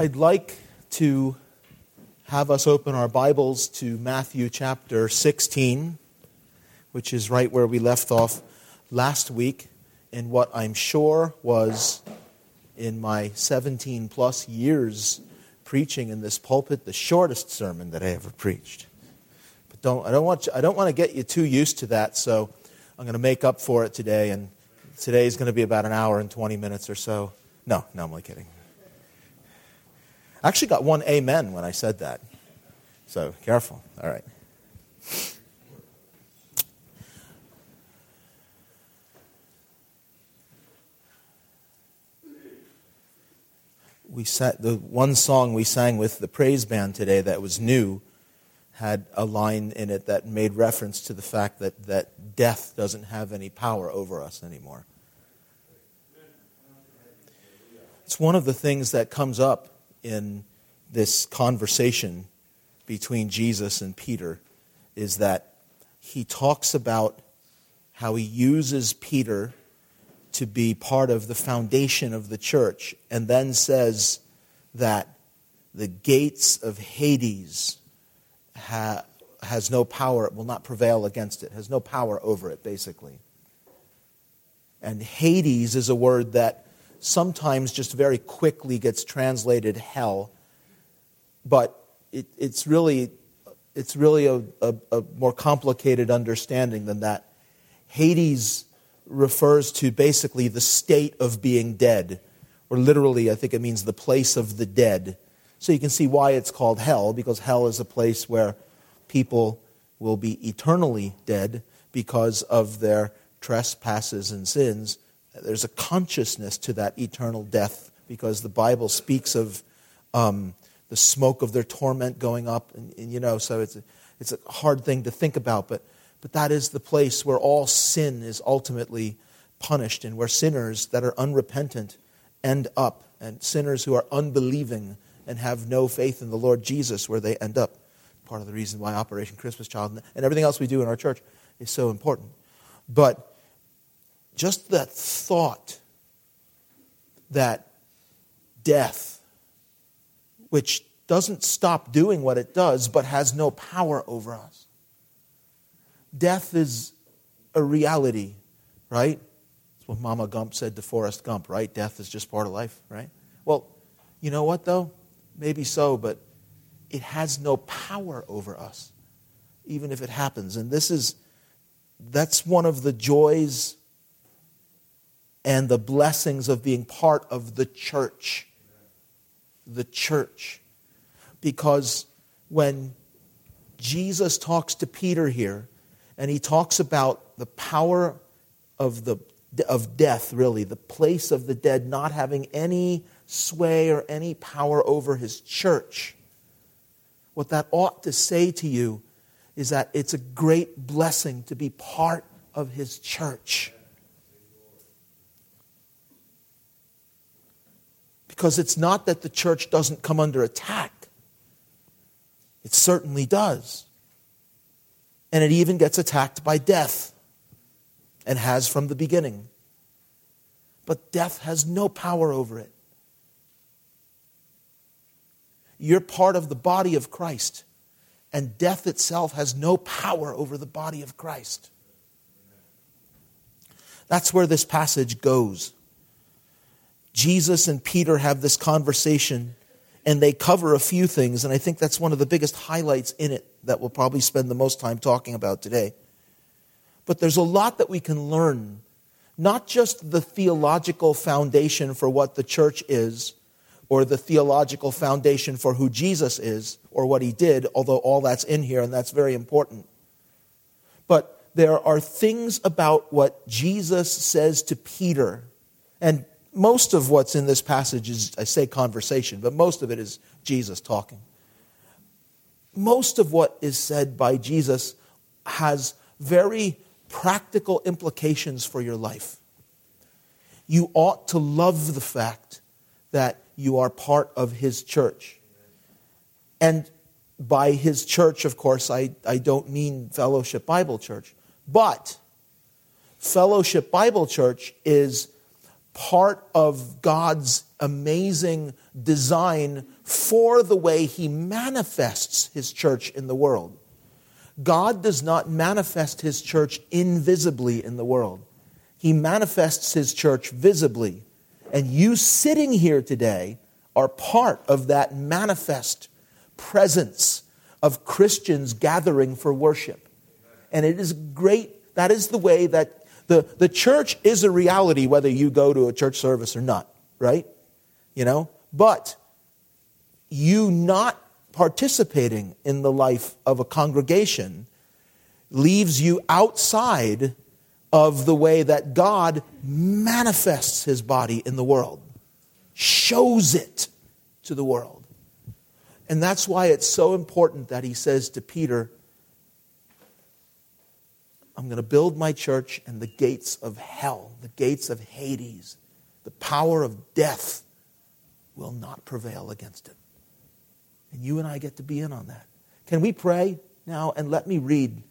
I'd like to have us open our Bibles to Matthew chapter 16, which is right where we left off last week in what I'm sure was, in my 17 plus years preaching in this pulpit, the shortest sermon that I ever preached. But don't, I, don't want you, I don't want to get you too used to that, so I'm going to make up for it today, and today is going to be about an hour and 20 minutes or so. No, no, I'm only kidding. I actually got one amen when I said that. So careful. All right. We sat, the one song we sang with the praise band today that was new had a line in it that made reference to the fact that, that death doesn't have any power over us anymore. It's one of the things that comes up in this conversation between Jesus and Peter is that he talks about how he uses Peter to be part of the foundation of the church and then says that the gates of Hades ha- has no power, it will not prevail against it, has no power over it, basically. And Hades is a word that sometimes just very quickly gets translated hell, but it, it's really, it's really a, a, a more complicated understanding than that. Hades refers to basically the state of being dead, or literally, I think it means the place of the dead. So you can see why it's called hell, because hell is a place where people will be eternally dead because of their trespasses and sins there's a consciousness to that eternal death because the Bible speaks of um, the smoke of their torment going up, and, and, you know, so it's a, it's a hard thing to think about, but, but that is the place where all sin is ultimately punished and where sinners that are unrepentant end up, and sinners who are unbelieving and have no faith in the Lord Jesus, where they end up. Part of the reason why Operation Christmas Child and everything else we do in our church is so important. But just that thought that death, which doesn't stop doing what it does, but has no power over us. Death is a reality, right? That's what Mama Gump said to Forrest Gump, right? Death is just part of life, right? Well, you know what, though? Maybe so, but it has no power over us, even if it happens. And this is, that's one of the joys and the blessings of being part of the church. The church. Because when Jesus talks to Peter here, and he talks about the power of, the, of death, really, the place of the dead not having any sway or any power over his church, what that ought to say to you is that it's a great blessing to be part of his church. Because it's not that the church doesn't come under attack, it certainly does. And it even gets attacked by death, and has from the beginning. But death has no power over it. You're part of the body of Christ, and death itself has no power over the body of Christ. That's where this passage goes. Jesus and Peter have this conversation and they cover a few things, and I think that's one of the biggest highlights in it that we'll probably spend the most time talking about today. But there's a lot that we can learn, not just the theological foundation for what the church is, or the theological foundation for who Jesus is, or what he did, although all that's in here and that's very important. But there are things about what Jesus says to Peter, and most of what's in this passage is, I say conversation, but most of it is Jesus talking. Most of what is said by Jesus has very practical implications for your life. You ought to love the fact that you are part of his church. And by his church, of course, I, I don't mean Fellowship Bible Church, but Fellowship Bible Church is part of God's amazing design for the way He manifests His church in the world. God does not manifest His church invisibly in the world, He manifests His church visibly. And you sitting here today are part of that manifest presence of Christians gathering for worship. And it is great. That is the way that the, the church is a reality, whether you go to a church service or not, right? You know? But you not participating in the life of a congregation leaves you outside of the way that God manifests his body in the world, shows it to the world. And that's why it's so important that he says to Peter, I'm going to build my church, and the gates of hell, the gates of Hades, the power of death will not prevail against it. And you and I get to be in on that. Can we pray now? And let me read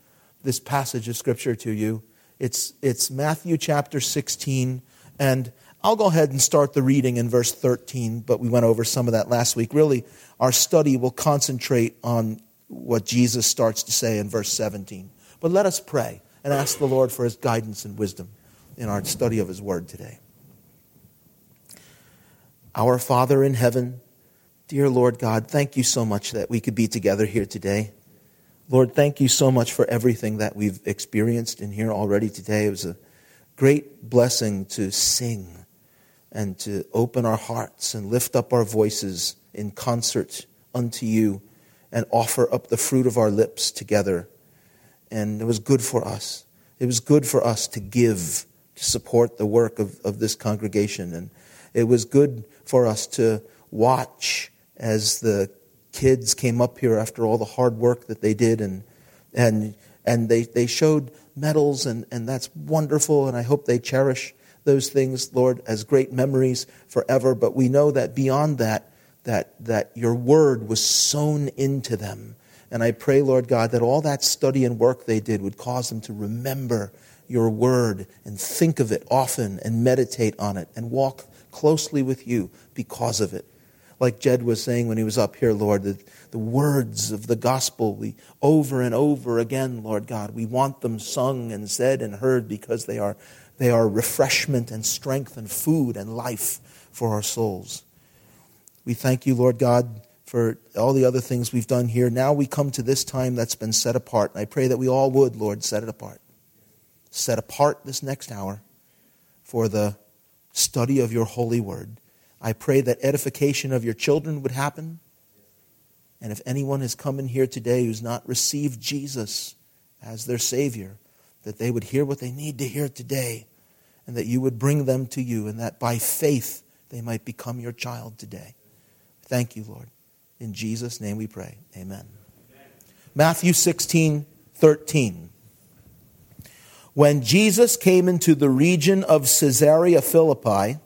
this passage of Scripture to you. It's, it's Matthew chapter 16, and I'll go ahead and start the reading in verse 13, but we went over some of that last week. Really, our study will concentrate on what Jesus starts to say in verse 17. But let us pray and ask the Lord for his guidance and wisdom in our study of his word today. Our Father in heaven, dear Lord God, thank you so much that we could be together here today. Lord, thank you so much for everything that we've experienced in here already today. It was a great blessing to sing and to open our hearts and lift up our voices in concert unto you and offer up the fruit of our lips together. And it was good for us. It was good for us to give, to support the work of, of this congregation. And it was good for us to watch as the kids came up here after all the hard work that they did and and and they, they showed medals and, and that's wonderful and I hope they cherish those things, Lord, as great memories forever. But we know that beyond that, that, that your word was sown into them. And I pray, Lord God, that all that study and work they did would cause them to remember your word and think of it often and meditate on it and walk closely with you because of it. Like Jed was saying when he was up here, Lord, the, the words of the gospel, we over and over again, Lord God, we want them sung and said and heard because they are they are refreshment and strength and food and life for our souls. We thank you, Lord God, for all the other things we've done here. Now we come to this time that's been set apart. And I pray that we all would, Lord, set it apart. Set apart this next hour for the study of your holy word. I pray that edification of your children would happen. And if anyone has come in here today who's not received Jesus as their Savior, that they would hear what they need to hear today, and that you would bring them to you, and that by faith they might become your child today. Thank you, Lord. In Jesus' name we pray. Amen. Amen. Matthew 16, 13. When Jesus came into the region of Caesarea Philippi,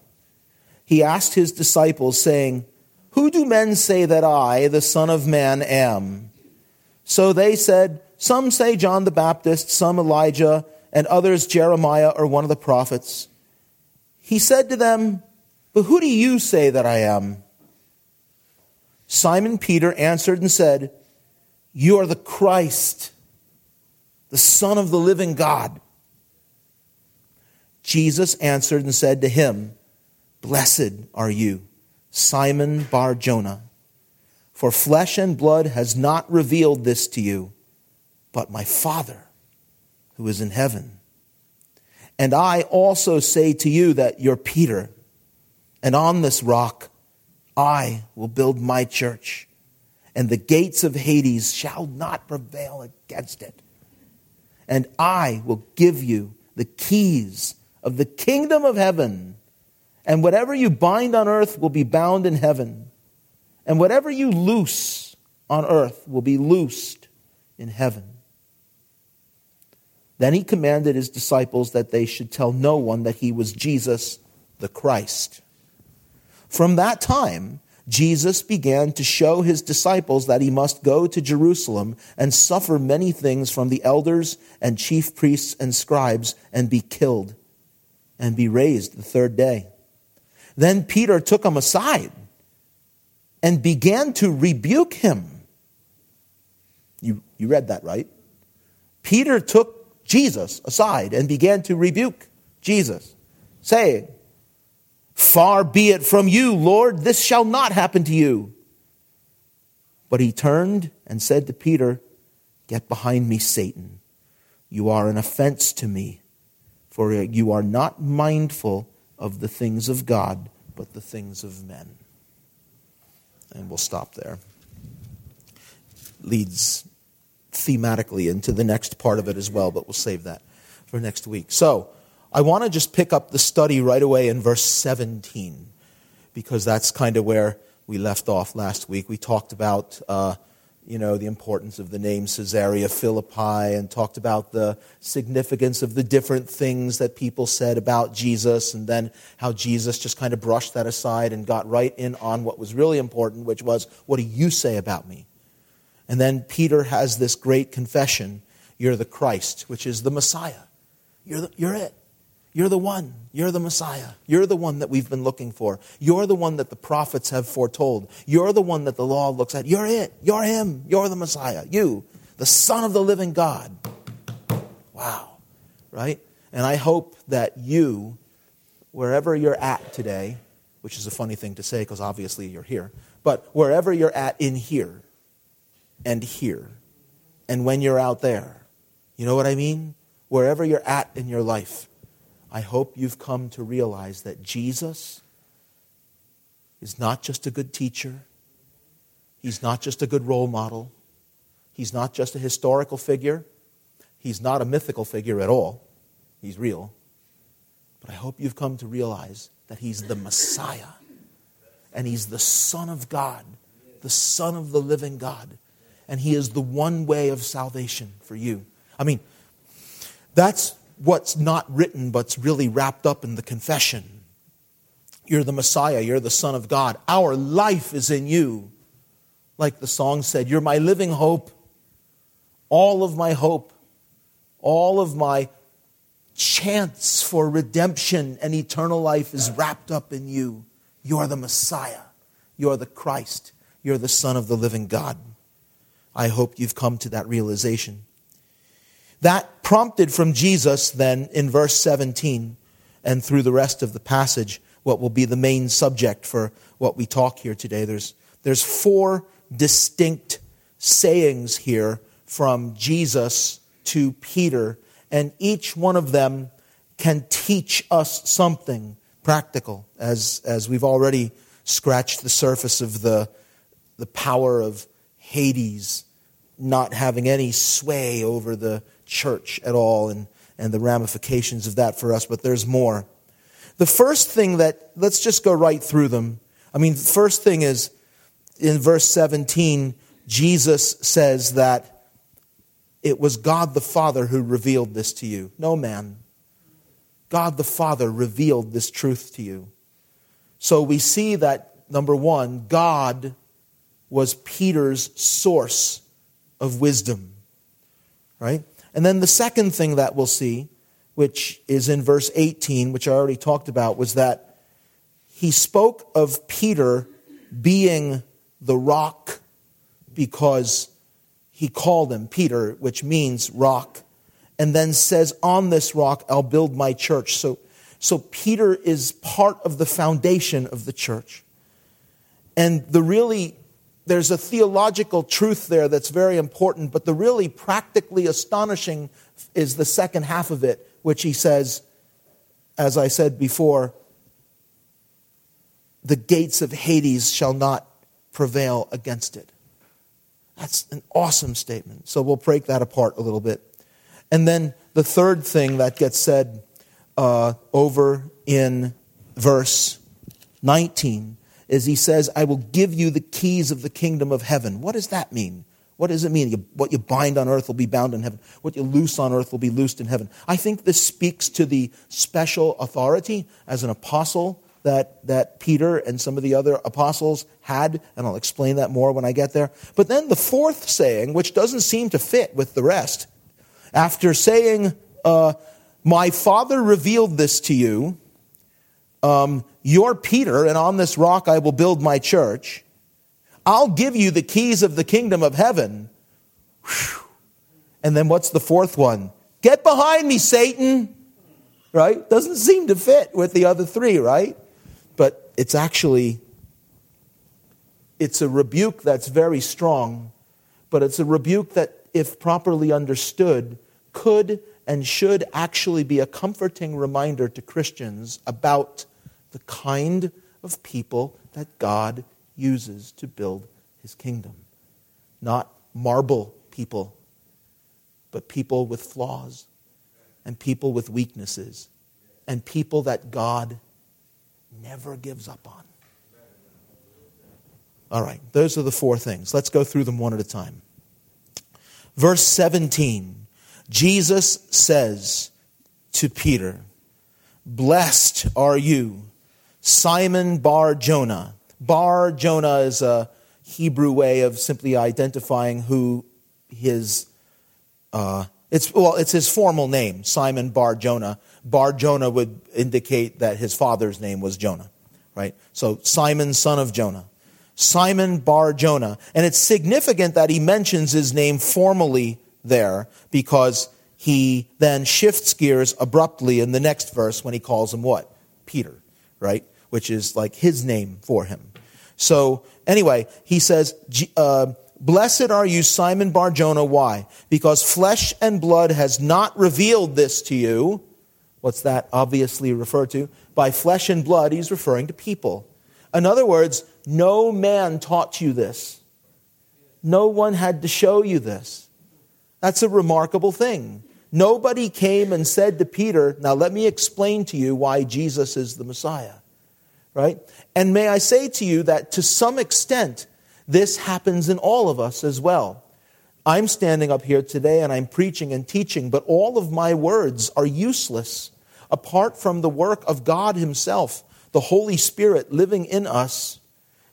he asked his disciples, saying, Who do men say that I, the Son of Man, am? So they said, some say John the Baptist, some Elijah, and others Jeremiah or one of the prophets. He said to them, But who do you say that I am? Simon Peter answered and said, You are the Christ, the Son of the living God. Jesus answered and said to him, Blessed are you, Simon Bar Jonah, for flesh and blood has not revealed this to you but my Father who is in heaven. And I also say to you that you're Peter, and on this rock I will build my church, and the gates of Hades shall not prevail against it. And I will give you the keys of the kingdom of heaven. And whatever you bind on earth will be bound in heaven, and whatever you loose on earth will be loosed in heaven. Then he commanded his disciples that they should tell no one that he was Jesus the Christ. From that time, Jesus began to show his disciples that he must go to Jerusalem and suffer many things from the elders and chief priests and scribes and be killed and be raised the third day. Then Peter took him aside and began to rebuke him. You, you read that, right? Peter took Jesus aside and began to rebuke Jesus, saying, Far be it from you, Lord, this shall not happen to you. But he turned and said to Peter, Get behind me, Satan. You are an offense to me, for you are not mindful of the things of God, but the things of men. And we'll stop there. Leads thematically into the next part of it as well, but we'll save that for next week. So, I want to just pick up the study right away in verse 17, because that's kind of where we left off last week. We talked about, uh, you know, the importance of the name Caesarea Philippi and talked about the significance of the different things that people said about Jesus and then how Jesus just kind of brushed that aside and got right in on what was really important, which was, what do you say about me? And then Peter has this great confession You're the Christ, which is the Messiah. You're, the, you're it. You're the one. You're the Messiah. You're the one that we've been looking for. You're the one that the prophets have foretold. You're the one that the law looks at. You're it. You're him. You're the Messiah. You, the Son of the living God. Wow. Right? And I hope that you, wherever you're at today, which is a funny thing to say because obviously you're here, but wherever you're at in here, and here. And when you're out there, you know what I mean? Wherever you're at in your life, I hope you've come to realize that Jesus is not just a good teacher, he's not just a good role model, he's not just a historical figure, he's not a mythical figure at all. He's real. But I hope you've come to realize that he's the Messiah and he's the Son of God, the Son of the living God and He is the one way of salvation for you. I mean, that's what's not written, but's really wrapped up in the confession. You're the Messiah, you're the Son of God. Our life is in you. Like the song said, You're my living hope, all of my hope, all of my chance for redemption and eternal life is wrapped up in you. You're the Messiah, you're the Christ, you're the Son of the living God. I hope you've come to that realization. That prompted from Jesus, then, in verse 17 and through the rest of the passage, what will be the main subject for what we talk here today. There's, there's four distinct sayings here from Jesus to Peter, and each one of them can teach us something practical, as, as we've already scratched the surface of the, the power of Hades not having any sway over the church at all and, and the ramifications of that for us, but there's more. The first thing that, let's just go right through them. I mean, the first thing is in verse 17, Jesus says that it was God the Father who revealed this to you, no man. God the Father revealed this truth to you. So we see that, number one, God was Peter's source of wisdom. Right? And then the second thing that we'll see, which is in verse 18, which I already talked about, was that he spoke of Peter being the rock because he called him Peter, which means rock, and then says, On this rock I'll build my church. So, so Peter is part of the foundation of the church. And the really there's a theological truth there that's very important, but the really practically astonishing is the second half of it, which he says, as I said before, the gates of Hades shall not prevail against it. That's an awesome statement. So we'll break that apart a little bit. And then the third thing that gets said uh, over in verse 19 is he says, I will give you the keys of the kingdom of heaven. What does that mean? What does it mean? You, what you bind on earth will be bound in heaven. What you loose on earth will be loosed in heaven. I think this speaks to the special authority as an apostle that, that Peter and some of the other apostles had, and I'll explain that more when I get there. But then the fourth saying, which doesn't seem to fit with the rest, after saying, uh, My Father revealed this to you, um, You're Peter, and on this rock I will build my church. I'll give you the keys of the kingdom of heaven. Whew. And then what's the fourth one? Get behind me, Satan. Right? Doesn't seem to fit with the other three, right? But it's actually it's a rebuke that's very strong, but it's a rebuke that if properly understood could and should actually be a comforting reminder to Christians about the kind of people that God uses to build his kingdom. Not marble people, but people with flaws and people with weaknesses and people that God never gives up on. All right, those are the four things. Let's go through them one at a time. Verse 17 Jesus says to Peter, Blessed are you, Simon Bar Jonah. Bar Jonah is a Hebrew way of simply identifying who his uh, it's well, it's his formal name, Simon Bar Jonah. Bar Jonah would indicate that his father's name was Jonah, right? So Simon, son of Jonah. Simon Bar Jonah. And it's significant that he mentions his name formally there because he then shifts gears abruptly in the next verse when he calls him what? Peter, right? Which is like his name for him. So, anyway, he says, uh, Blessed are you, Simon Bar Jonah. Why? Because flesh and blood has not revealed this to you. What's that obviously referred to? By flesh and blood, he's referring to people. In other words, no man taught you this. No one had to show you this. That's a remarkable thing. Nobody came and said to Peter, Now let me explain to you why Jesus is the Messiah. Right? And may I say to you that to some extent, this happens in all of us as well. I'm standing up here today and I'm preaching and teaching, but all of my words are useless apart from the work of God Himself, the Holy Spirit living in us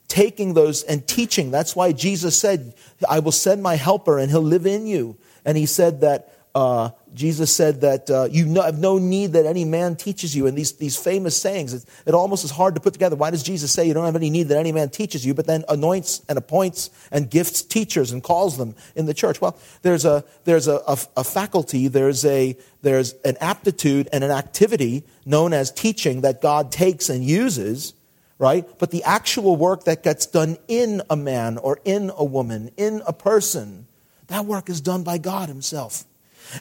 taking those and teaching. That's why Jesus said, I will send my helper and he'll live in you. And he said that, uh, Jesus said that uh, you have no need that any man teaches you. And these, these famous sayings, it, it almost is hard to put together. Why does Jesus say you don't have any need that any man teaches you, but then anoints and appoints and gifts teachers and calls them in the church? Well, there's a, there's a, a, a faculty, there's, a, there's an aptitude and an activity known as teaching that God takes and uses right? But the actual work that gets done in a man or in a woman, in a person, that work is done by God Himself.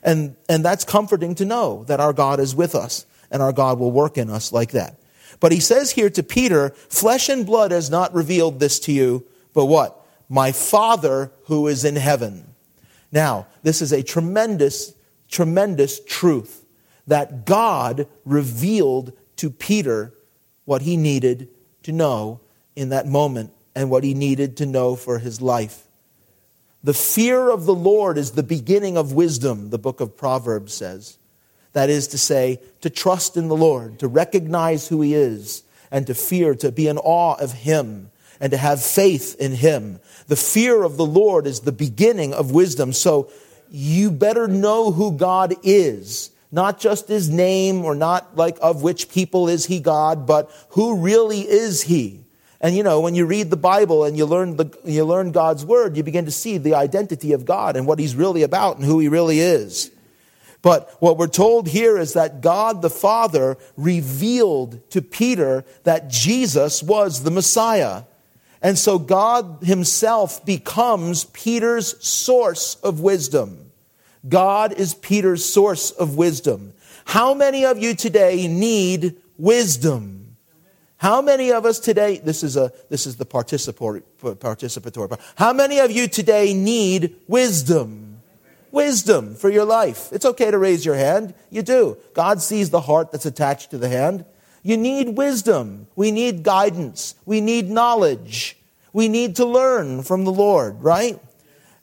And, and that's comforting to know that our God is with us and our God will work in us like that. But he says here to Peter, flesh and blood has not revealed this to you, but what? My Father who is in heaven. Now, this is a tremendous, tremendous truth that God revealed to Peter what he needed to know in that moment and what he needed to know for his life. The fear of the Lord is the beginning of wisdom, the book of Proverbs says. That is to say, to trust in the Lord, to recognize who he is, and to fear, to be in awe of him, and to have faith in him. The fear of the Lord is the beginning of wisdom. So you better know who God is not just his name or not like of which people is he God, but who really is he? And you know, when you read the Bible and you learn, the, you learn God's word, you begin to see the identity of God and what he's really about and who he really is. But what we're told here is that God the Father revealed to Peter that Jesus was the Messiah. And so God himself becomes Peter's source of wisdom. God is Peter's source of wisdom. How many of you today need wisdom? How many of us today, this is, a, this is the participatory, participatory part. How many of you today need wisdom? Wisdom for your life. It's okay to raise your hand. You do. God sees the heart that's attached to the hand. You need wisdom. We need guidance. We need knowledge. We need to learn from the Lord, right?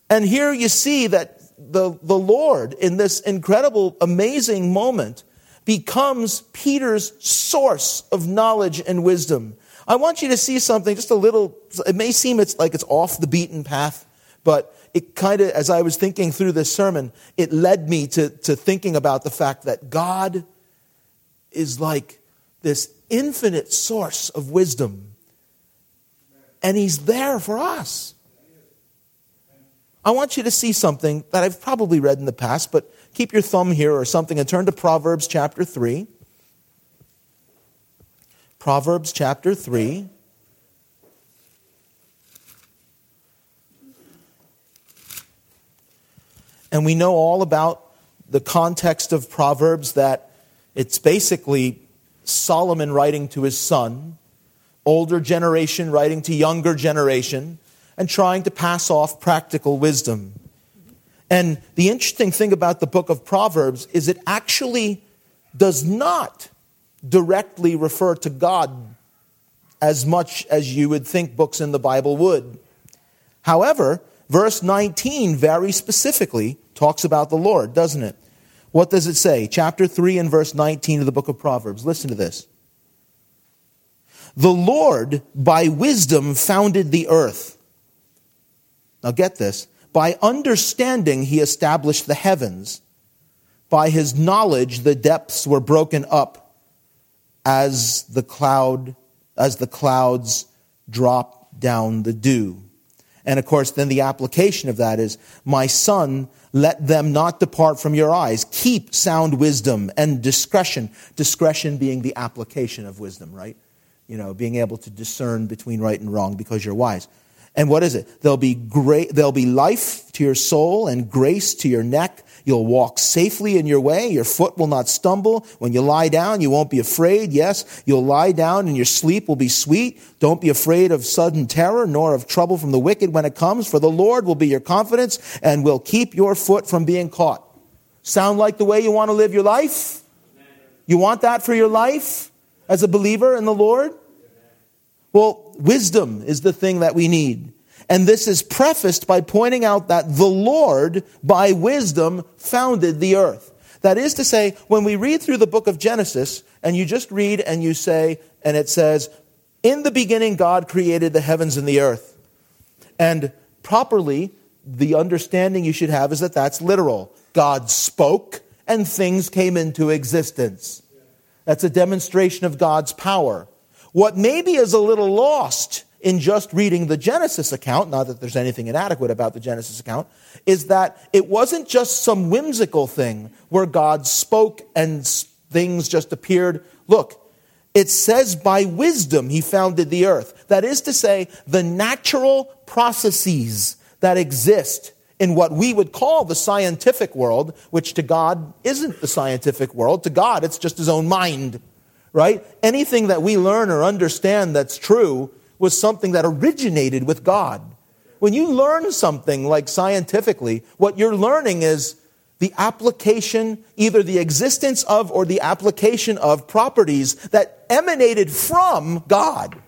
And here you see that the, the Lord in this incredible, amazing moment becomes Peter's source of knowledge and wisdom. I want you to see something just a little, it may seem it's like it's off the beaten path, but it kind of, as I was thinking through this sermon, it led me to, to thinking about the fact that God is like this infinite source of wisdom. And He's there for us. I want you to see something that I've probably read in the past, but keep your thumb here or something and turn to Proverbs chapter 3. Proverbs chapter 3. And we know all about the context of Proverbs that it's basically Solomon writing to his son, older generation writing to younger generation and trying to pass off practical wisdom. And the interesting thing about the book of Proverbs is it actually does not directly refer to God as much as you would think books in the Bible would. However, verse 19 very specifically talks about the Lord, doesn't it? What does it say? Chapter 3 and verse 19 of the book of Proverbs. Listen to this. The Lord by wisdom founded the earth now get this. By understanding, he established the heavens. By his knowledge, the depths were broken up as the cloud, as the clouds drop down the dew. And of course, then the application of that is, my son, let them not depart from your eyes. Keep sound wisdom and discretion. Discretion being the application of wisdom, right? You know, being able to discern between right and wrong because you're wise. And what is it? There'll be great, there'll be life to your soul and grace to your neck. You'll walk safely in your way. Your foot will not stumble. When you lie down, you won't be afraid. Yes, you'll lie down and your sleep will be sweet. Don't be afraid of sudden terror nor of trouble from the wicked when it comes, for the Lord will be your confidence and will keep your foot from being caught. Sound like the way you want to live your life? You want that for your life as a believer in the Lord? Well, wisdom is the thing that we need. And this is prefaced by pointing out that the Lord, by wisdom, founded the earth. That is to say, when we read through the book of Genesis, and you just read and you say, and it says, In the beginning, God created the heavens and the earth. And properly, the understanding you should have is that that's literal. God spoke, and things came into existence. That's a demonstration of God's power. What maybe is a little lost in just reading the Genesis account, not that there's anything inadequate about the Genesis account, is that it wasn't just some whimsical thing where God spoke and things just appeared. Look, it says by wisdom he founded the earth. That is to say, the natural processes that exist in what we would call the scientific world, which to God isn't the scientific world. To God, it's just his own mind right? Anything that we learn or understand that's true was something that originated with God. When you learn something like scientifically, what you're learning is the application, either the existence of or the application of properties that emanated from God,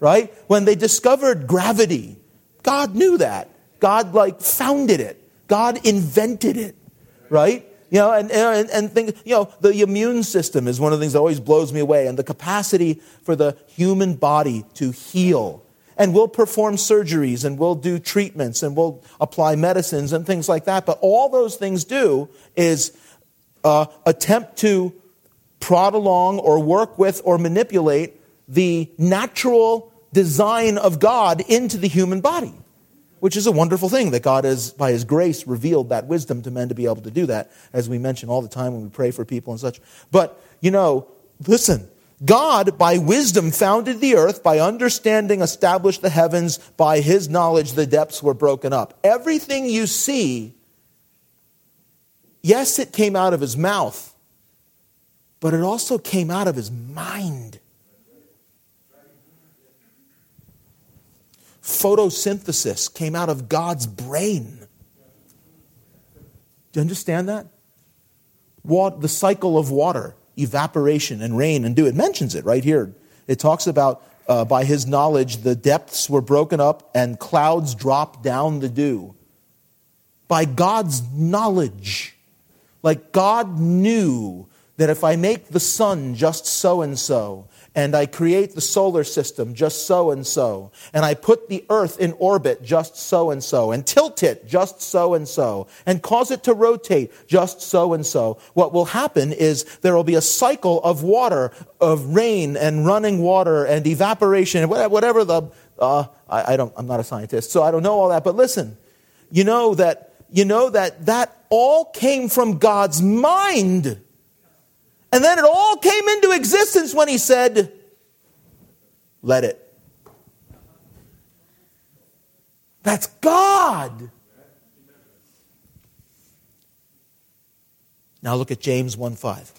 right? When they discovered gravity, God knew that. God like founded it. God invented it, right? You know, and, and, and think, you know, the immune system is one of the things that always blows me away, and the capacity for the human body to heal. And we'll perform surgeries and we'll do treatments and we'll apply medicines and things like that. But all those things do is uh, attempt to prod along or work with or manipulate the natural design of God into the human body which is a wonderful thing that God has, by His grace, revealed that wisdom to men to be able to do that, as we mention all the time when we pray for people and such. But, you know, listen, God, by wisdom, founded the earth, by understanding, established the heavens, by His knowledge, the depths were broken up. Everything you see, yes, it came out of His mouth, but it also came out of His mind. Photosynthesis came out of God's brain. Do you understand that? The cycle of water, evaporation and rain and dew. It mentions it right here. It talks about uh, by his knowledge the depths were broken up and clouds dropped down the dew. By God's knowledge. Like God knew that if I make the sun just so and so, and I create the solar system just so and so, and I put the earth in orbit just so and so, and tilt it just so and so, and cause it to rotate just so and so, what will happen is there will be a cycle of water, of rain and running water and evaporation, and whatever the, uh, I, I don't, I'm not a scientist, so I don't know all that, but listen, you know that, you know that that all came from God's mind. And then it all came into existence when he said, Let it. That's God. Now look at James 1 5.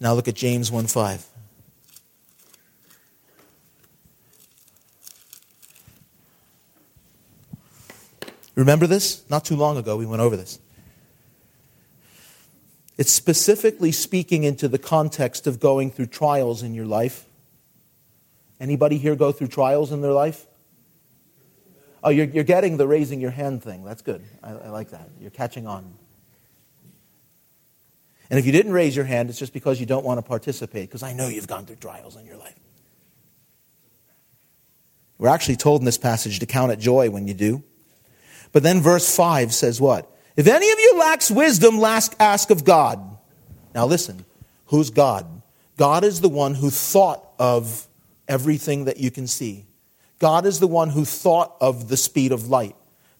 Now look at James 1 5. Remember this? Not too long ago, we went over this. It's specifically speaking into the context of going through trials in your life. Anybody here go through trials in their life? Oh, you're, you're getting the raising your hand thing. That's good. I, I like that. You're catching on. And if you didn't raise your hand, it's just because you don't want to participate, because I know you've gone through trials in your life. We're actually told in this passage to count it joy when you do. But then verse 5 says what? If any of you lacks wisdom, ask of God. Now listen, who's God? God is the one who thought of everything that you can see. God is the one who thought of the speed of light.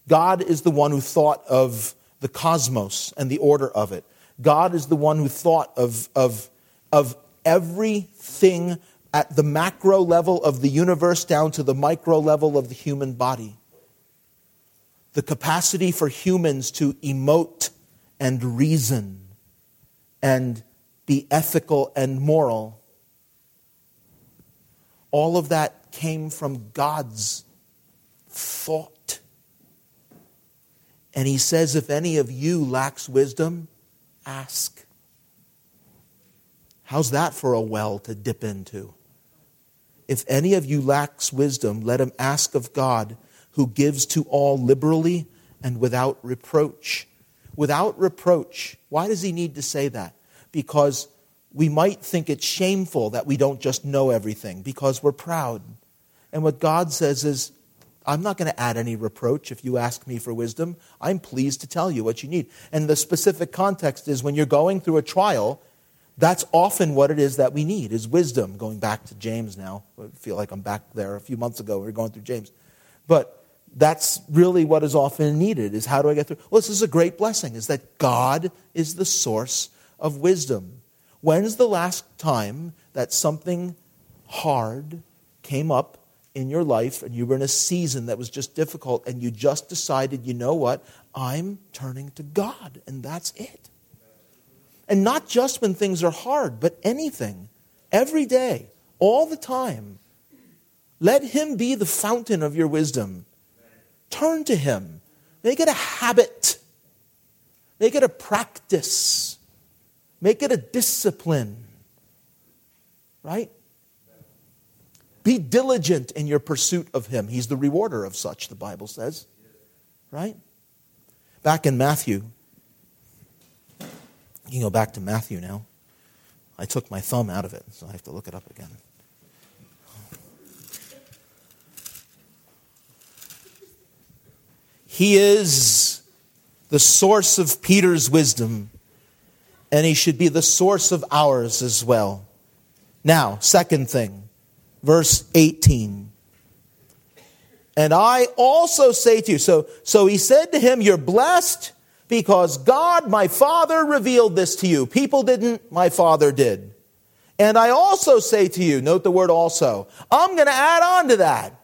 God is the one who thought of the cosmos and the order of it. God is the one who thought of, of, of everything at the macro level of the universe down to the micro level of the human body the capacity for humans to emote and reason and be ethical and moral, all of that came from God's thought. And he says, if any of you lacks wisdom, ask. How's that for a well to dip into? If any of you lacks wisdom, let him ask of God who gives to all liberally and without reproach. Without reproach. Why does he need to say that? Because we might think it's shameful that we don't just know everything because we're proud. And what God says is, I'm not going to add any reproach if you ask me for wisdom. I'm pleased to tell you what you need. And the specific context is when you're going through a trial, that's often what it is that we need is wisdom. Going back to James now. I feel like I'm back there a few months ago. We are going through James. But that's really what is often needed is how do I get through? Well, this is a great blessing, is that God is the source of wisdom. When's the last time that something hard came up in your life and you were in a season that was just difficult and you just decided, you know what? I'm turning to God and that's it. And not just when things are hard, but anything, every day, all the time. Let Him be the fountain of your wisdom Turn to Him. Make it a habit. Make it a practice. Make it a discipline. Right? Be diligent in your pursuit of Him. He's the rewarder of such, the Bible says. Right? Back in Matthew, you can go back to Matthew now. I took my thumb out of it, so I have to look it up again. He is the source of Peter's wisdom, and he should be the source of ours as well. Now, second thing, verse 18. And I also say to you, so, so he said to him, You're blessed because God, my Father, revealed this to you. People didn't, my Father did. And I also say to you, note the word also, I'm going to add on to that.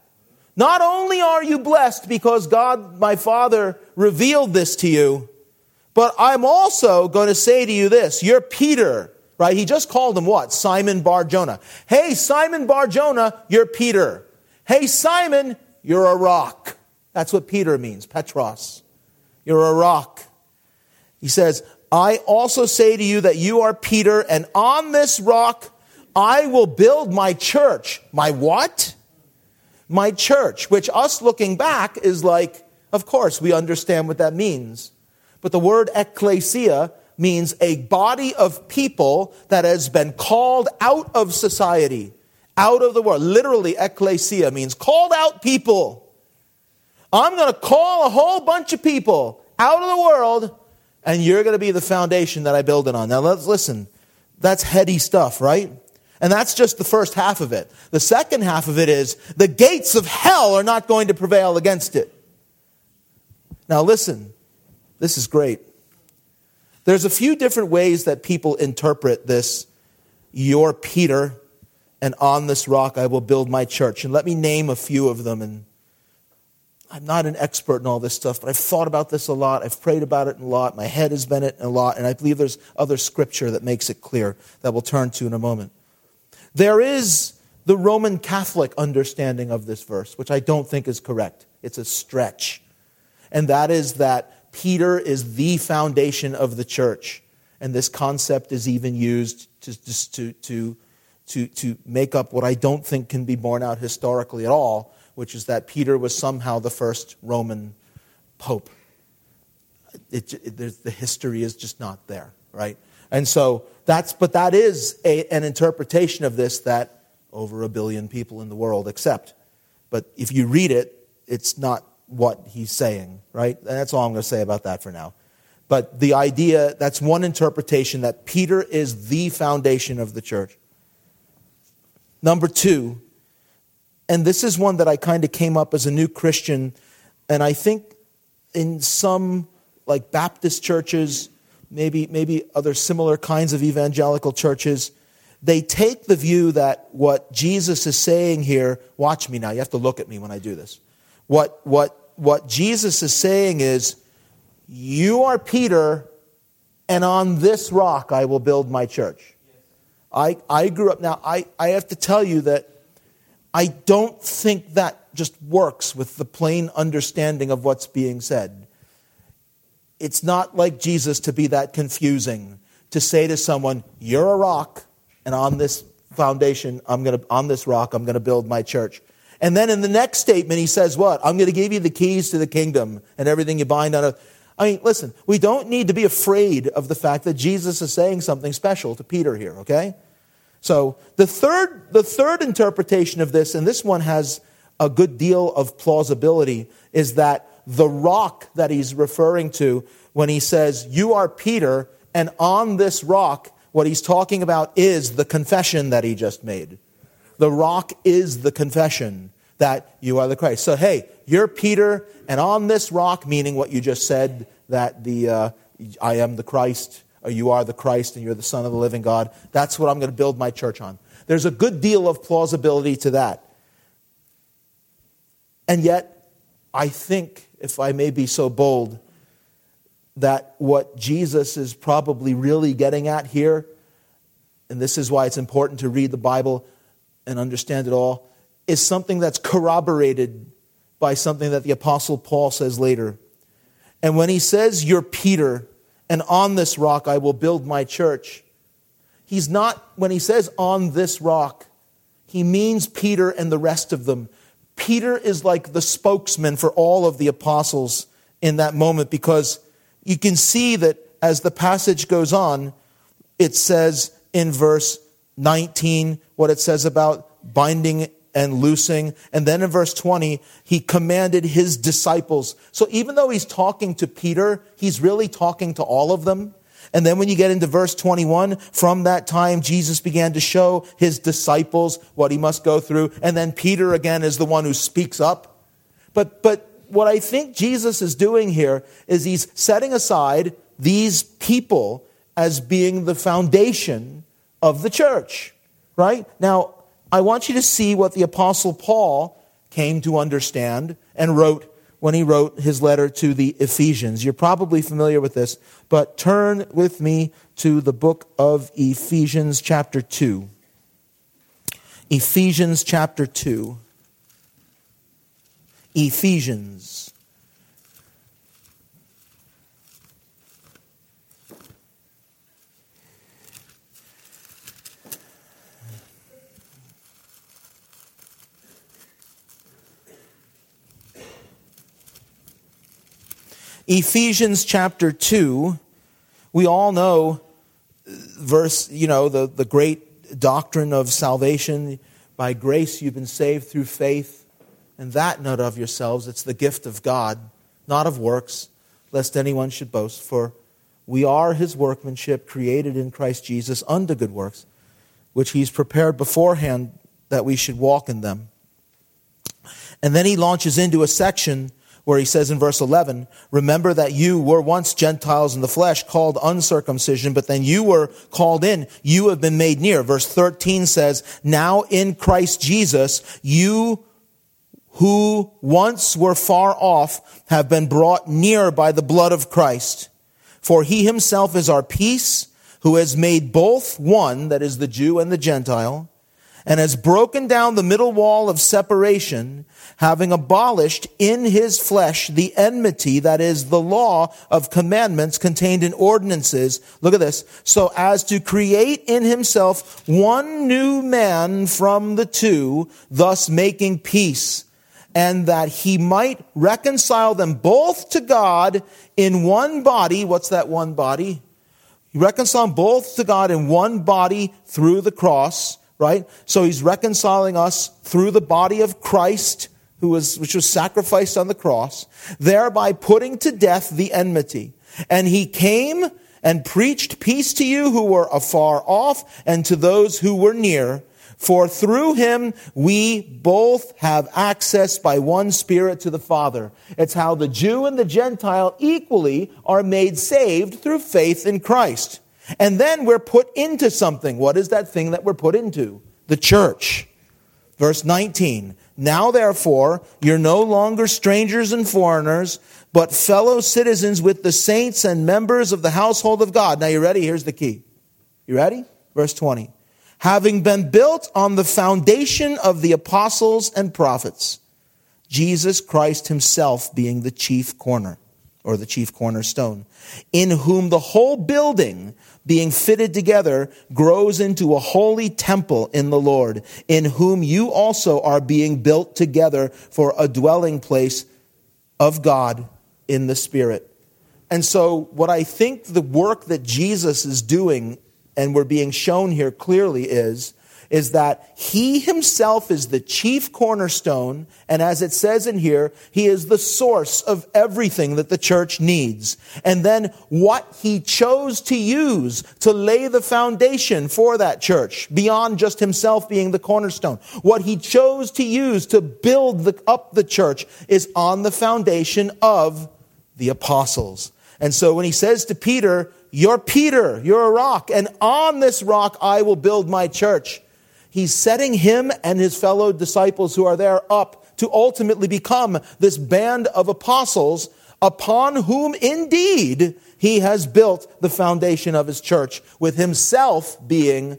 Not only are you blessed because God, my Father, revealed this to you, but I'm also going to say to you this. You're Peter, right? He just called him what? Simon Bar Jonah. Hey, Simon Bar Jonah, you're Peter. Hey, Simon, you're a rock. That's what Peter means, Petros. You're a rock. He says, I also say to you that you are Peter, and on this rock I will build my church. My what? My church, which us looking back is like, of course, we understand what that means. But the word ecclesia means a body of people that has been called out of society, out of the world. Literally, ecclesia means called out people. I'm going to call a whole bunch of people out of the world, and you're going to be the foundation that I build it on. Now, let's listen. That's heady stuff, right? And that's just the first half of it. The second half of it is the gates of hell are not going to prevail against it. Now, listen, this is great. There's a few different ways that people interpret this, you're Peter, and on this rock I will build my church. And let me name a few of them. And I'm not an expert in all this stuff, but I've thought about this a lot. I've prayed about it a lot. My head has been it a lot. And I believe there's other scripture that makes it clear that we'll turn to in a moment. There is the Roman Catholic understanding of this verse, which I don't think is correct. It's a stretch. And that is that Peter is the foundation of the church. And this concept is even used to, to, to, to, to make up what I don't think can be borne out historically at all, which is that Peter was somehow the first Roman pope. It, it, the history is just not there, right? And so that's, but that is a, an interpretation of this that over a billion people in the world accept. But if you read it, it's not what he's saying, right? And that's all I'm going to say about that for now. But the idea, that's one interpretation that Peter is the foundation of the church. Number two, and this is one that I kind of came up as a new Christian, and I think in some like Baptist churches, maybe, maybe other similar kinds of evangelical churches, they take the view that what Jesus is saying here, watch me now, you have to look at me when I do this. What, what, what Jesus is saying is, You are Peter, and on this rock I will build my church. I, I grew up, now I, I have to tell you that I don't think that just works with the plain understanding of what's being said. It's not like Jesus to be that confusing, to say to someone, You're a rock, and on this foundation, I'm gonna, on this rock, I'm going to build my church. And then in the next statement, he says, What? I'm going to give you the keys to the kingdom and everything you bind on earth. I mean, listen, we don't need to be afraid of the fact that Jesus is saying something special to Peter here, okay? So the third, the third interpretation of this, and this one has a good deal of plausibility, is that the rock that he's referring to when he says, You are Peter, and on this rock, what he's talking about is the confession that he just made. The rock is the confession that you are the Christ. So, hey, you're Peter, and on this rock, meaning what you just said, that the uh, I am the Christ, or you are the Christ, and you're the Son of the living God, that's what I'm going to build my church on. There's a good deal of plausibility to that. And yet, I think, if I may be so bold, that what Jesus is probably really getting at here, and this is why it's important to read the Bible and understand it all, is something that's corroborated by something that the Apostle Paul says later. And when he says, You're Peter, and on this rock I will build my church, he's not, when he says on this rock, he means Peter and the rest of them. Peter is like the spokesman for all of the apostles in that moment because you can see that as the passage goes on, it says in verse 19 what it says about binding and loosing. And then in verse 20, he commanded his disciples. So even though he's talking to Peter, he's really talking to all of them. And then when you get into verse 21, from that time, Jesus began to show his disciples what he must go through. And then Peter again is the one who speaks up. But, but what I think Jesus is doing here is he's setting aside these people as being the foundation of the church, right? Now, I want you to see what the Apostle Paul came to understand and wrote when he wrote his letter to the Ephesians. You're probably familiar with this, but turn with me to the book of Ephesians, chapter 2. Ephesians, chapter 2. Ephesians. Ephesians chapter 2, We all know verse, you know, the, the great doctrine of salvation. By grace you've been saved through faith, and that not of yourselves. It's the gift of God, not of works, lest anyone should boast. For we are his workmanship, created in Christ Jesus unto good works, which he's prepared beforehand that we should walk in them. And then he launches into a section where he says in verse 11, remember that you were once Gentiles in the flesh called uncircumcision, but then you were called in. You have been made near. Verse 13 says, now in Christ Jesus, you who once were far off have been brought near by the blood of Christ. For he himself is our peace, who has made both one, that is the Jew and the Gentile, and has broken down the middle wall of separation, having abolished in his flesh the enmity, that is the law of commandments contained in ordinances. Look at this. So as to create in himself one new man from the two, thus making peace, and that he might reconcile them both to God in one body. What's that one body? Reconcile them both to God in one body through the cross right? So he's reconciling us through the body of Christ, who was, which was sacrificed on the cross, thereby putting to death the enmity. And he came and preached peace to you who were afar off and to those who were near. For through him we both have access by one Spirit to the Father. It's how the Jew and the Gentile equally are made saved through faith in Christ. And then we're put into something. What is that thing that we're put into? The church. Verse 19. Now therefore, you're no longer strangers and foreigners, but fellow citizens with the saints and members of the household of God. Now you ready? Here's the key. You ready? Verse 20. Having been built on the foundation of the apostles and prophets, Jesus Christ himself being the chief corner or the chief cornerstone, in whom the whole building being fitted together, grows into a holy temple in the Lord, in whom you also are being built together for a dwelling place of God in the Spirit. And so, what I think the work that Jesus is doing, and we're being shown here clearly, is is that he himself is the chief cornerstone, and as it says in here, he is the source of everything that the church needs. And then what he chose to use to lay the foundation for that church, beyond just himself being the cornerstone, what he chose to use to build the, up the church is on the foundation of the apostles. And so when he says to Peter, you're Peter, you're a rock, and on this rock I will build my church. He's setting him and his fellow disciples who are there up to ultimately become this band of apostles upon whom indeed he has built the foundation of his church, with himself being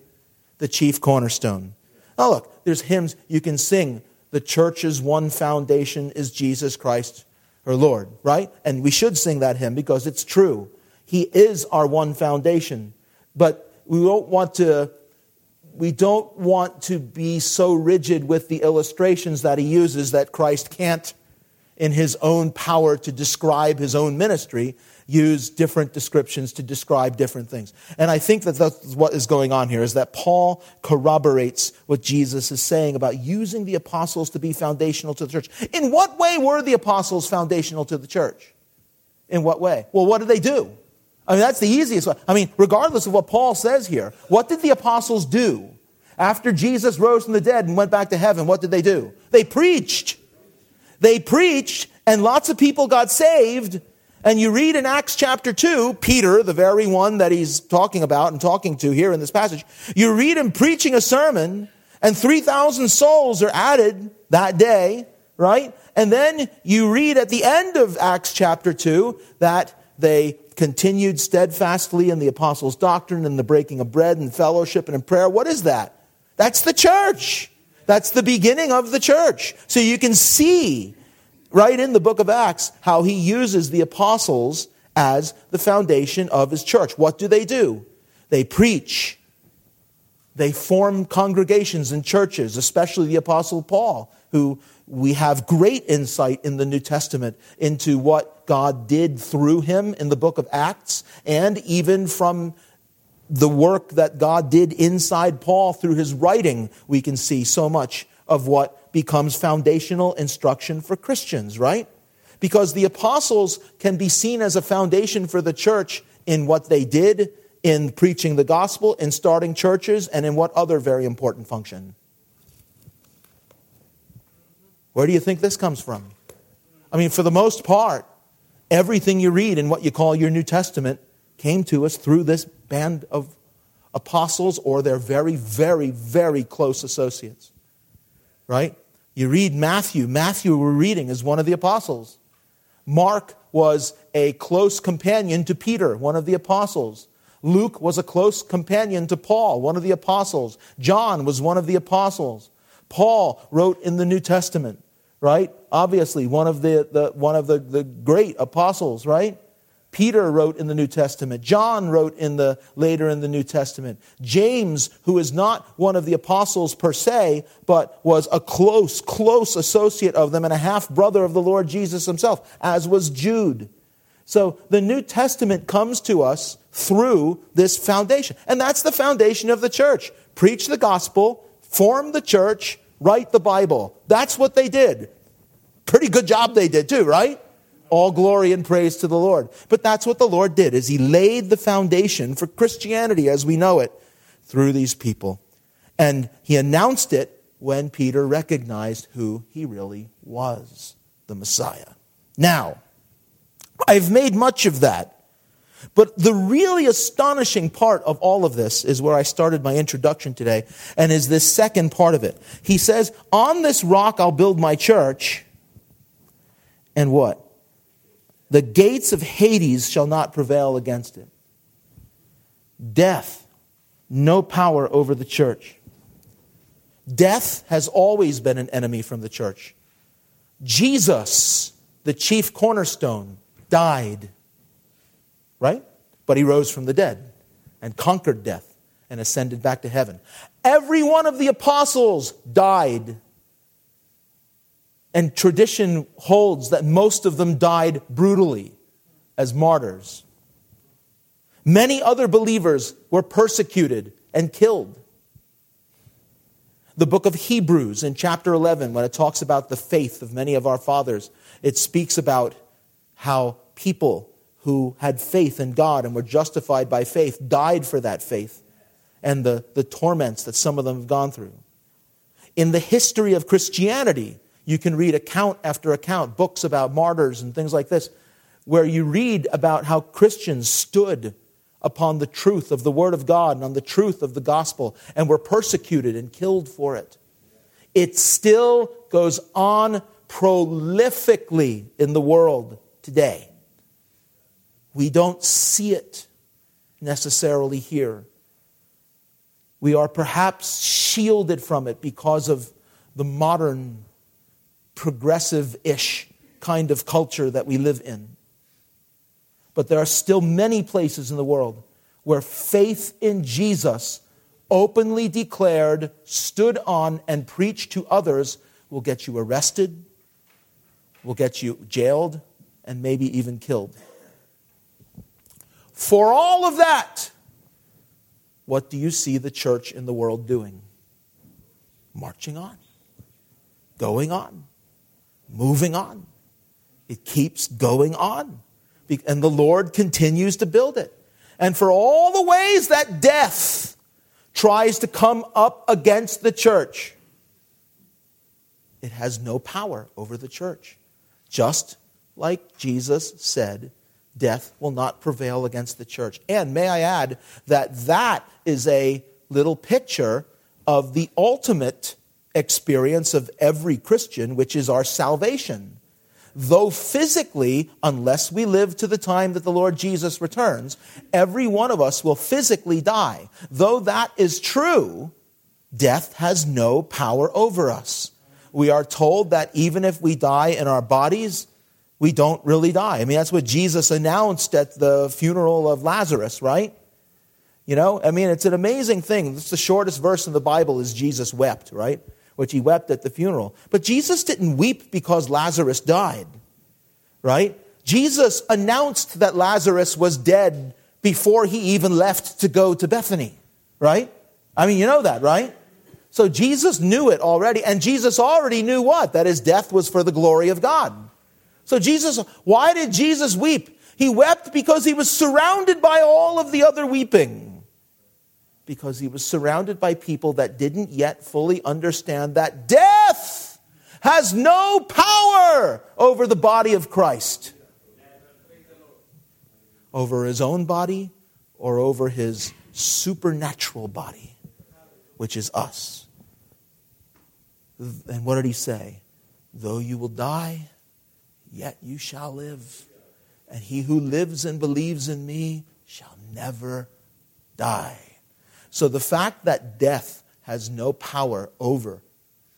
the chief cornerstone. Now, look, there's hymns you can sing. The church's one foundation is Jesus Christ, her Lord, right? And we should sing that hymn because it's true. He is our one foundation. But we don't want to we don't want to be so rigid with the illustrations that he uses that Christ can't, in his own power to describe his own ministry, use different descriptions to describe different things. And I think that that's what is going on here is that Paul corroborates what Jesus is saying about using the apostles to be foundational to the church. In what way were the apostles foundational to the church? In what way? Well, what did they do? I mean, that's the easiest way. I mean, regardless of what Paul says here, what did the apostles do? After Jesus rose from the dead and went back to heaven, what did they do? They preached. They preached, and lots of people got saved. And you read in Acts chapter 2, Peter, the very one that he's talking about and talking to here in this passage, you read him preaching a sermon, and 3,000 souls are added that day, right? And then you read at the end of Acts chapter 2 that they continued steadfastly in the apostles' doctrine and the breaking of bread and fellowship and in prayer. What is that? That's the church. That's the beginning of the church. So you can see right in the book of Acts how he uses the apostles as the foundation of his church. What do they do? They preach. They form congregations and churches, especially the Apostle Paul, who we have great insight in the New Testament into what God did through him in the book of Acts, and even from the work that God did inside Paul through his writing, we can see so much of what becomes foundational instruction for Christians, right? Because the apostles can be seen as a foundation for the church in what they did, in preaching the gospel, in starting churches, and in what other very important function. Where do you think this comes from? I mean, for the most part, everything you read in what you call your New Testament came to us through this band of apostles or their very, very, very close associates. Right? You read Matthew. Matthew, we're reading, is one of the apostles. Mark was a close companion to Peter, one of the apostles. Luke was a close companion to Paul, one of the apostles. John was one of the apostles. Paul wrote in the New Testament right? Obviously, one of the, the one of the, the great apostles, right? Peter wrote in the New Testament. John wrote in the later in the New Testament. James, who is not one of the apostles per se, but was a close, close associate of them and a half brother of the Lord Jesus himself, as was Jude. So the New Testament comes to us through this foundation. And that's the foundation of the church. Preach the gospel, form the church, write the Bible. That's what they did. Pretty good job they did too, right? All glory and praise to the Lord. But that's what the Lord did is he laid the foundation for Christianity as we know it through these people. And he announced it when Peter recognized who he really was, the Messiah. Now, I've made much of that but the really astonishing part of all of this is where I started my introduction today, and is this second part of it. He says, On this rock I'll build my church, and what? The gates of Hades shall not prevail against it. Death, no power over the church. Death has always been an enemy from the church. Jesus, the chief cornerstone, died right? But he rose from the dead and conquered death and ascended back to heaven. Every one of the apostles died. And tradition holds that most of them died brutally as martyrs. Many other believers were persecuted and killed. The book of Hebrews in chapter 11, when it talks about the faith of many of our fathers, it speaks about how people who had faith in God and were justified by faith died for that faith and the, the torments that some of them have gone through. In the history of Christianity, you can read account after account, books about martyrs and things like this, where you read about how Christians stood upon the truth of the Word of God and on the truth of the gospel and were persecuted and killed for it. It still goes on prolifically in the world today. We don't see it necessarily here. We are perhaps shielded from it because of the modern, progressive ish kind of culture that we live in. But there are still many places in the world where faith in Jesus, openly declared, stood on, and preached to others, will get you arrested, will get you jailed, and maybe even killed. For all of that, what do you see the church in the world doing? Marching on, going on, moving on. It keeps going on. And the Lord continues to build it. And for all the ways that death tries to come up against the church, it has no power over the church. Just like Jesus said death will not prevail against the church. And may I add that that is a little picture of the ultimate experience of every Christian, which is our salvation. Though physically, unless we live to the time that the Lord Jesus returns, every one of us will physically die. Though that is true, death has no power over us. We are told that even if we die in our bodies, we don't really die. I mean, that's what Jesus announced at the funeral of Lazarus, right? You know, I mean, it's an amazing thing. It's the shortest verse in the Bible is Jesus wept, right? Which he wept at the funeral. But Jesus didn't weep because Lazarus died, right? Jesus announced that Lazarus was dead before he even left to go to Bethany, right? I mean, you know that, right? So Jesus knew it already, and Jesus already knew what? That his death was for the glory of God. So Jesus, why did Jesus weep? He wept because he was surrounded by all of the other weeping because he was surrounded by people that didn't yet fully understand that death has no power over the body of Christ, over his own body or over his supernatural body, which is us. And what did he say? Though you will die, yet you shall live. And he who lives and believes in me shall never die. So the fact that death has no power over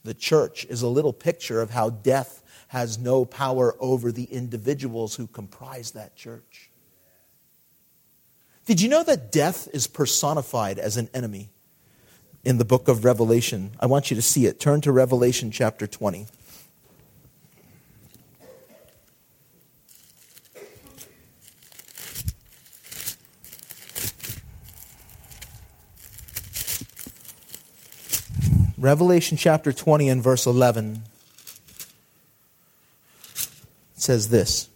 the church is a little picture of how death has no power over the individuals who comprise that church. Did you know that death is personified as an enemy in the book of Revelation? I want you to see it. Turn to Revelation chapter 20. Revelation chapter 20 and verse 11 says this.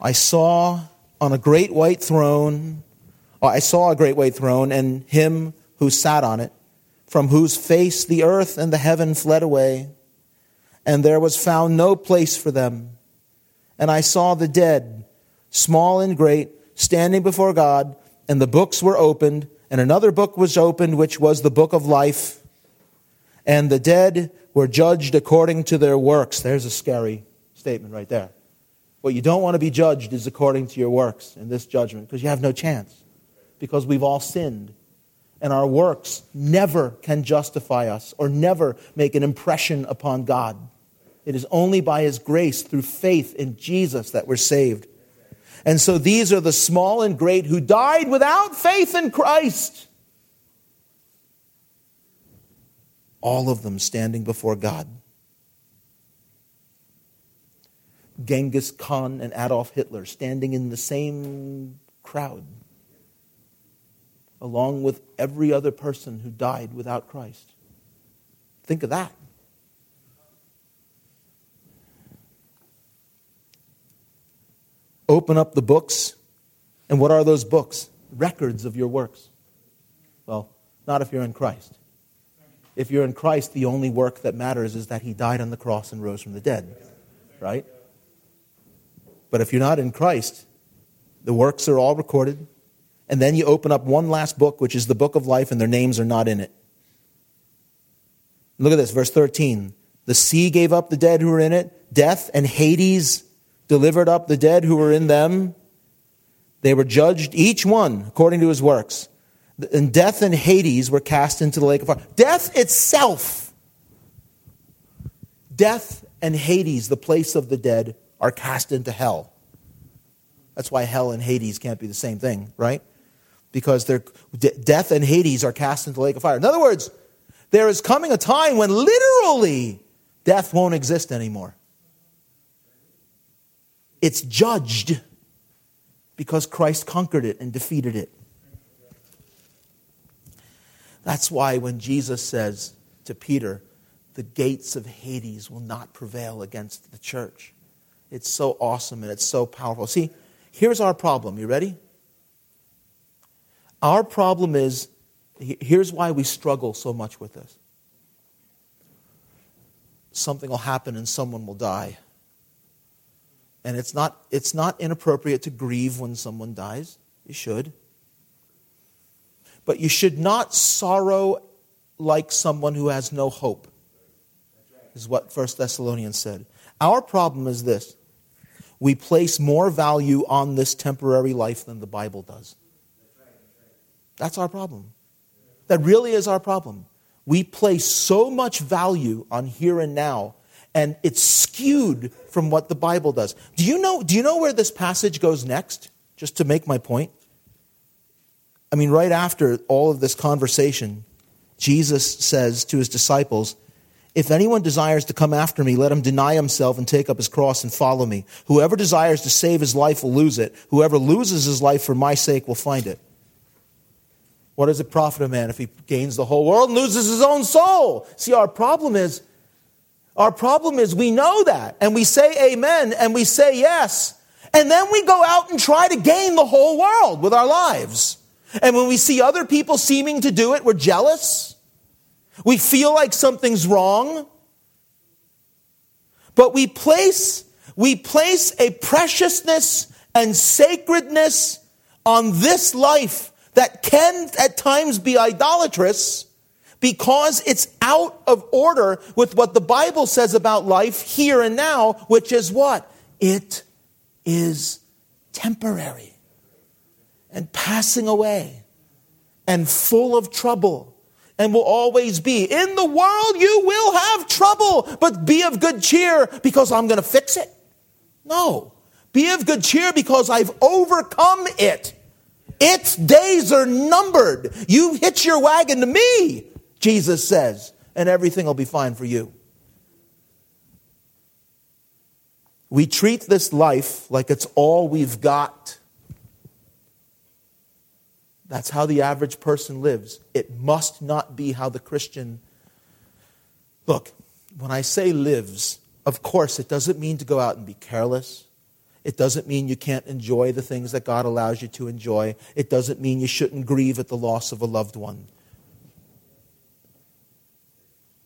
I saw on a great white throne, uh, I saw a great white throne, and him who sat on it, from whose face the earth and the heaven fled away, and there was found no place for them. And I saw the dead, small and great, standing before God, and the books were opened, and another book was opened, which was the book of life and the dead were judged according to their works. There's a scary statement right there. What you don't want to be judged is according to your works in this judgment because you have no chance. Because we've all sinned. And our works never can justify us or never make an impression upon God. It is only by His grace through faith in Jesus that we're saved. And so these are the small and great who died without faith in Christ. All of them standing before God. Genghis Khan and Adolf Hitler standing in the same crowd, along with every other person who died without Christ. Think of that. Open up the books, and what are those books? Records of your works. Well, not if you're in Christ if you're in Christ, the only work that matters is that he died on the cross and rose from the dead, right? But if you're not in Christ, the works are all recorded, and then you open up one last book, which is the book of life, and their names are not in it. Look at this, verse 13. The sea gave up the dead who were in it, death and Hades delivered up the dead who were in them. They were judged, each one according to his works and death and Hades were cast into the lake of fire. Death itself, death and Hades, the place of the dead, are cast into hell. That's why hell and Hades can't be the same thing, right? Because death and Hades are cast into the lake of fire. In other words, there is coming a time when literally death won't exist anymore. It's judged because Christ conquered it and defeated it. That's why when Jesus says to Peter, the gates of Hades will not prevail against the church. It's so awesome and it's so powerful. See, here's our problem. You ready? Our problem is here's why we struggle so much with this. Something will happen and someone will die. And it's not, it's not inappropriate to grieve when someone dies. You should. But you should not sorrow like someone who has no hope, is what First Thessalonians said. Our problem is this we place more value on this temporary life than the Bible does. That's our problem. That really is our problem. We place so much value on here and now, and it's skewed from what the Bible does. Do you know, do you know where this passage goes next? Just to make my point I mean, right after all of this conversation, Jesus says to his disciples, If anyone desires to come after me, let him deny himself and take up his cross and follow me. Whoever desires to save his life will lose it. Whoever loses his life for my sake will find it. What does it profit a man if he gains the whole world and loses his own soul? See, our problem is, our problem is we know that and we say amen and we say yes. And then we go out and try to gain the whole world with our lives. And when we see other people seeming to do it, we're jealous. We feel like something's wrong. But we place, we place a preciousness and sacredness on this life that can at times be idolatrous because it's out of order with what the Bible says about life here and now, which is what? It is temporary and passing away and full of trouble and will always be. In the world, you will have trouble, but be of good cheer because I'm going to fix it. No. Be of good cheer because I've overcome it. Its days are numbered. You hitch your wagon to me, Jesus says, and everything will be fine for you. We treat this life like it's all we've got. That's how the average person lives. It must not be how the Christian. Look, when I say lives, of course, it doesn't mean to go out and be careless. It doesn't mean you can't enjoy the things that God allows you to enjoy. It doesn't mean you shouldn't grieve at the loss of a loved one.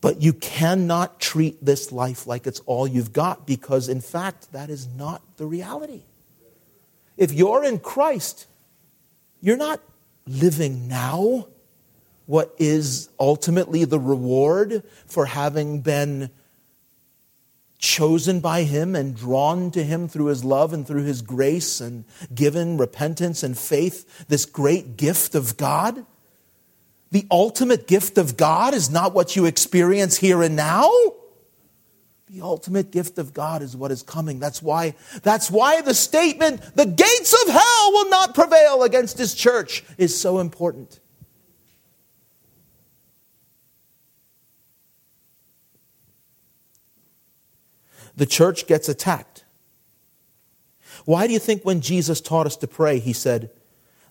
But you cannot treat this life like it's all you've got because, in fact, that is not the reality. If you're in Christ, you're not living now what is ultimately the reward for having been chosen by Him and drawn to Him through His love and through His grace and given repentance and faith, this great gift of God. The ultimate gift of God is not what you experience here and now. The ultimate gift of God is what is coming. That's why, that's why the statement, the gates of hell will not prevail against his church, is so important. The church gets attacked. Why do you think when Jesus taught us to pray, he said,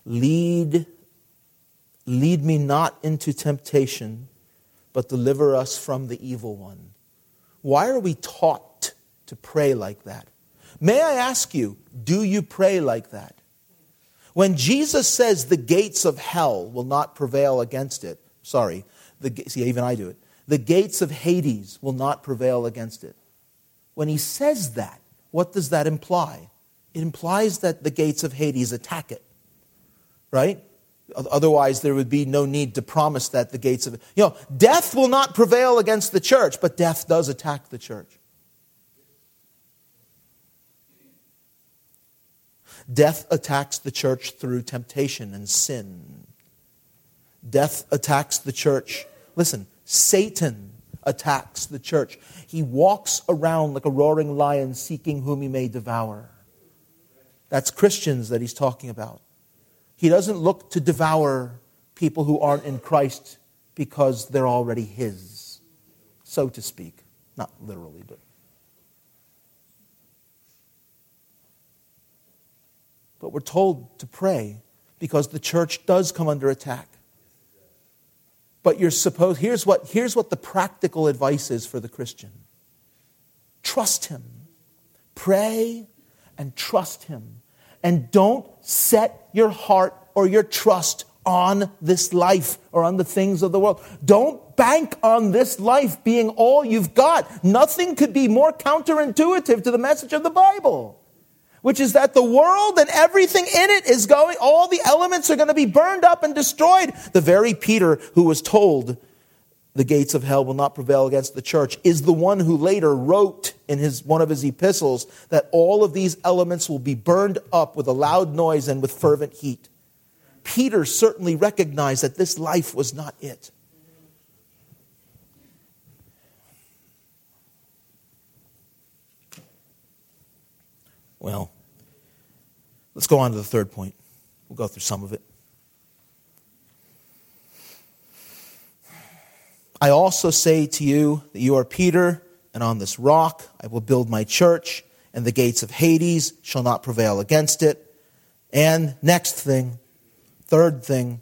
Lead Lead me not into temptation, but deliver us from the evil one. Why are we taught to pray like that? May I ask you, do you pray like that? When Jesus says the gates of hell will not prevail against it, sorry, the, see, even I do it. The gates of Hades will not prevail against it. When he says that, what does that imply? It implies that the gates of Hades attack it, right? Otherwise, there would be no need to promise that the gates of, you know, death will not prevail against the church, but death does attack the church. Death attacks the church through temptation and sin. Death attacks the church. Listen, Satan attacks the church. He walks around like a roaring lion seeking whom he may devour. That's Christians that he's talking about. He doesn't look to devour people who aren't in Christ because they're already His, so to speak. Not literally, but. But we're told to pray because the church does come under attack. But you're supposed, here's what, here's what the practical advice is for the Christian trust Him. Pray and trust Him and don't set your heart or your trust on this life or on the things of the world. Don't bank on this life being all you've got. Nothing could be more counterintuitive to the message of the Bible, which is that the world and everything in it is going, all the elements are going to be burned up and destroyed. The very Peter who was told the gates of hell will not prevail against the church, is the one who later wrote in his, one of his epistles that all of these elements will be burned up with a loud noise and with fervent heat. Peter certainly recognized that this life was not it. Well, let's go on to the third point. We'll go through some of it. I also say to you that you are Peter, and on this rock I will build my church, and the gates of Hades shall not prevail against it. And next thing, third thing,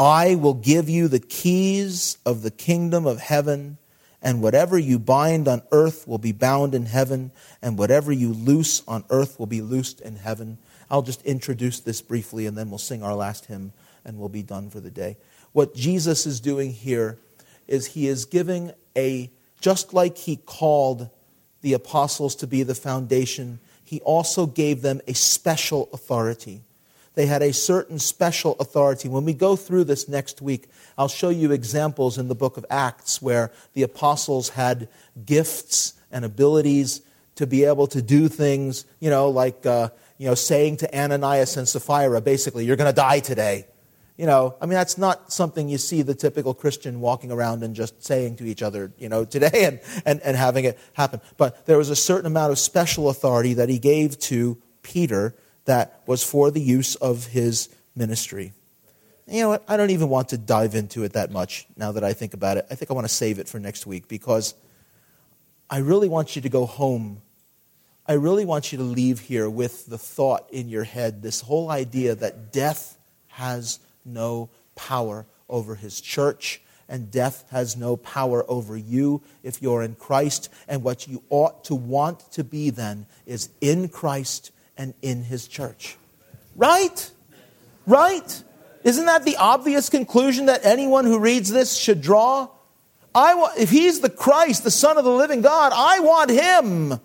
I will give you the keys of the kingdom of heaven, and whatever you bind on earth will be bound in heaven, and whatever you loose on earth will be loosed in heaven. I'll just introduce this briefly, and then we'll sing our last hymn, and we'll be done for the day. What Jesus is doing here is he is giving a, just like he called the apostles to be the foundation, he also gave them a special authority. They had a certain special authority. When we go through this next week, I'll show you examples in the book of Acts where the apostles had gifts and abilities to be able to do things, you know, like, uh, you know, saying to Ananias and Sapphira, basically, you're going to die today. You know, I mean, that's not something you see the typical Christian walking around and just saying to each other, you know, today and, and, and having it happen. But there was a certain amount of special authority that he gave to Peter that was for the use of his ministry. You know what? I don't even want to dive into it that much now that I think about it. I think I want to save it for next week because I really want you to go home. I really want you to leave here with the thought in your head this whole idea that death has no power over his church, and death has no power over you if you're in Christ. And what you ought to want to be then is in Christ and in his church. Right? Right? Isn't that the obvious conclusion that anyone who reads this should draw? I want, if he's the Christ, the Son of the living God, I want him.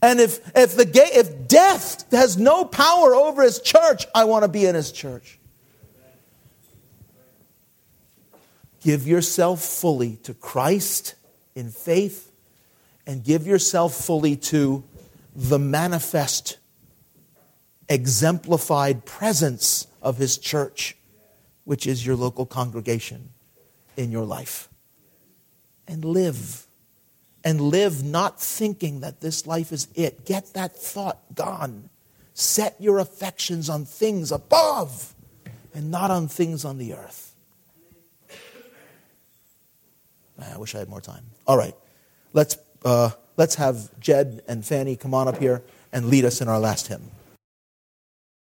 And if, if, the, if death has no power over his church, I want to be in his church. Give yourself fully to Christ in faith and give yourself fully to the manifest, exemplified presence of His church, which is your local congregation in your life. And live. And live not thinking that this life is it. Get that thought gone. Set your affections on things above and not on things on the earth. I wish I had more time. All right, let's, uh, let's have Jed and Fanny come on up here and lead us in our last hymn.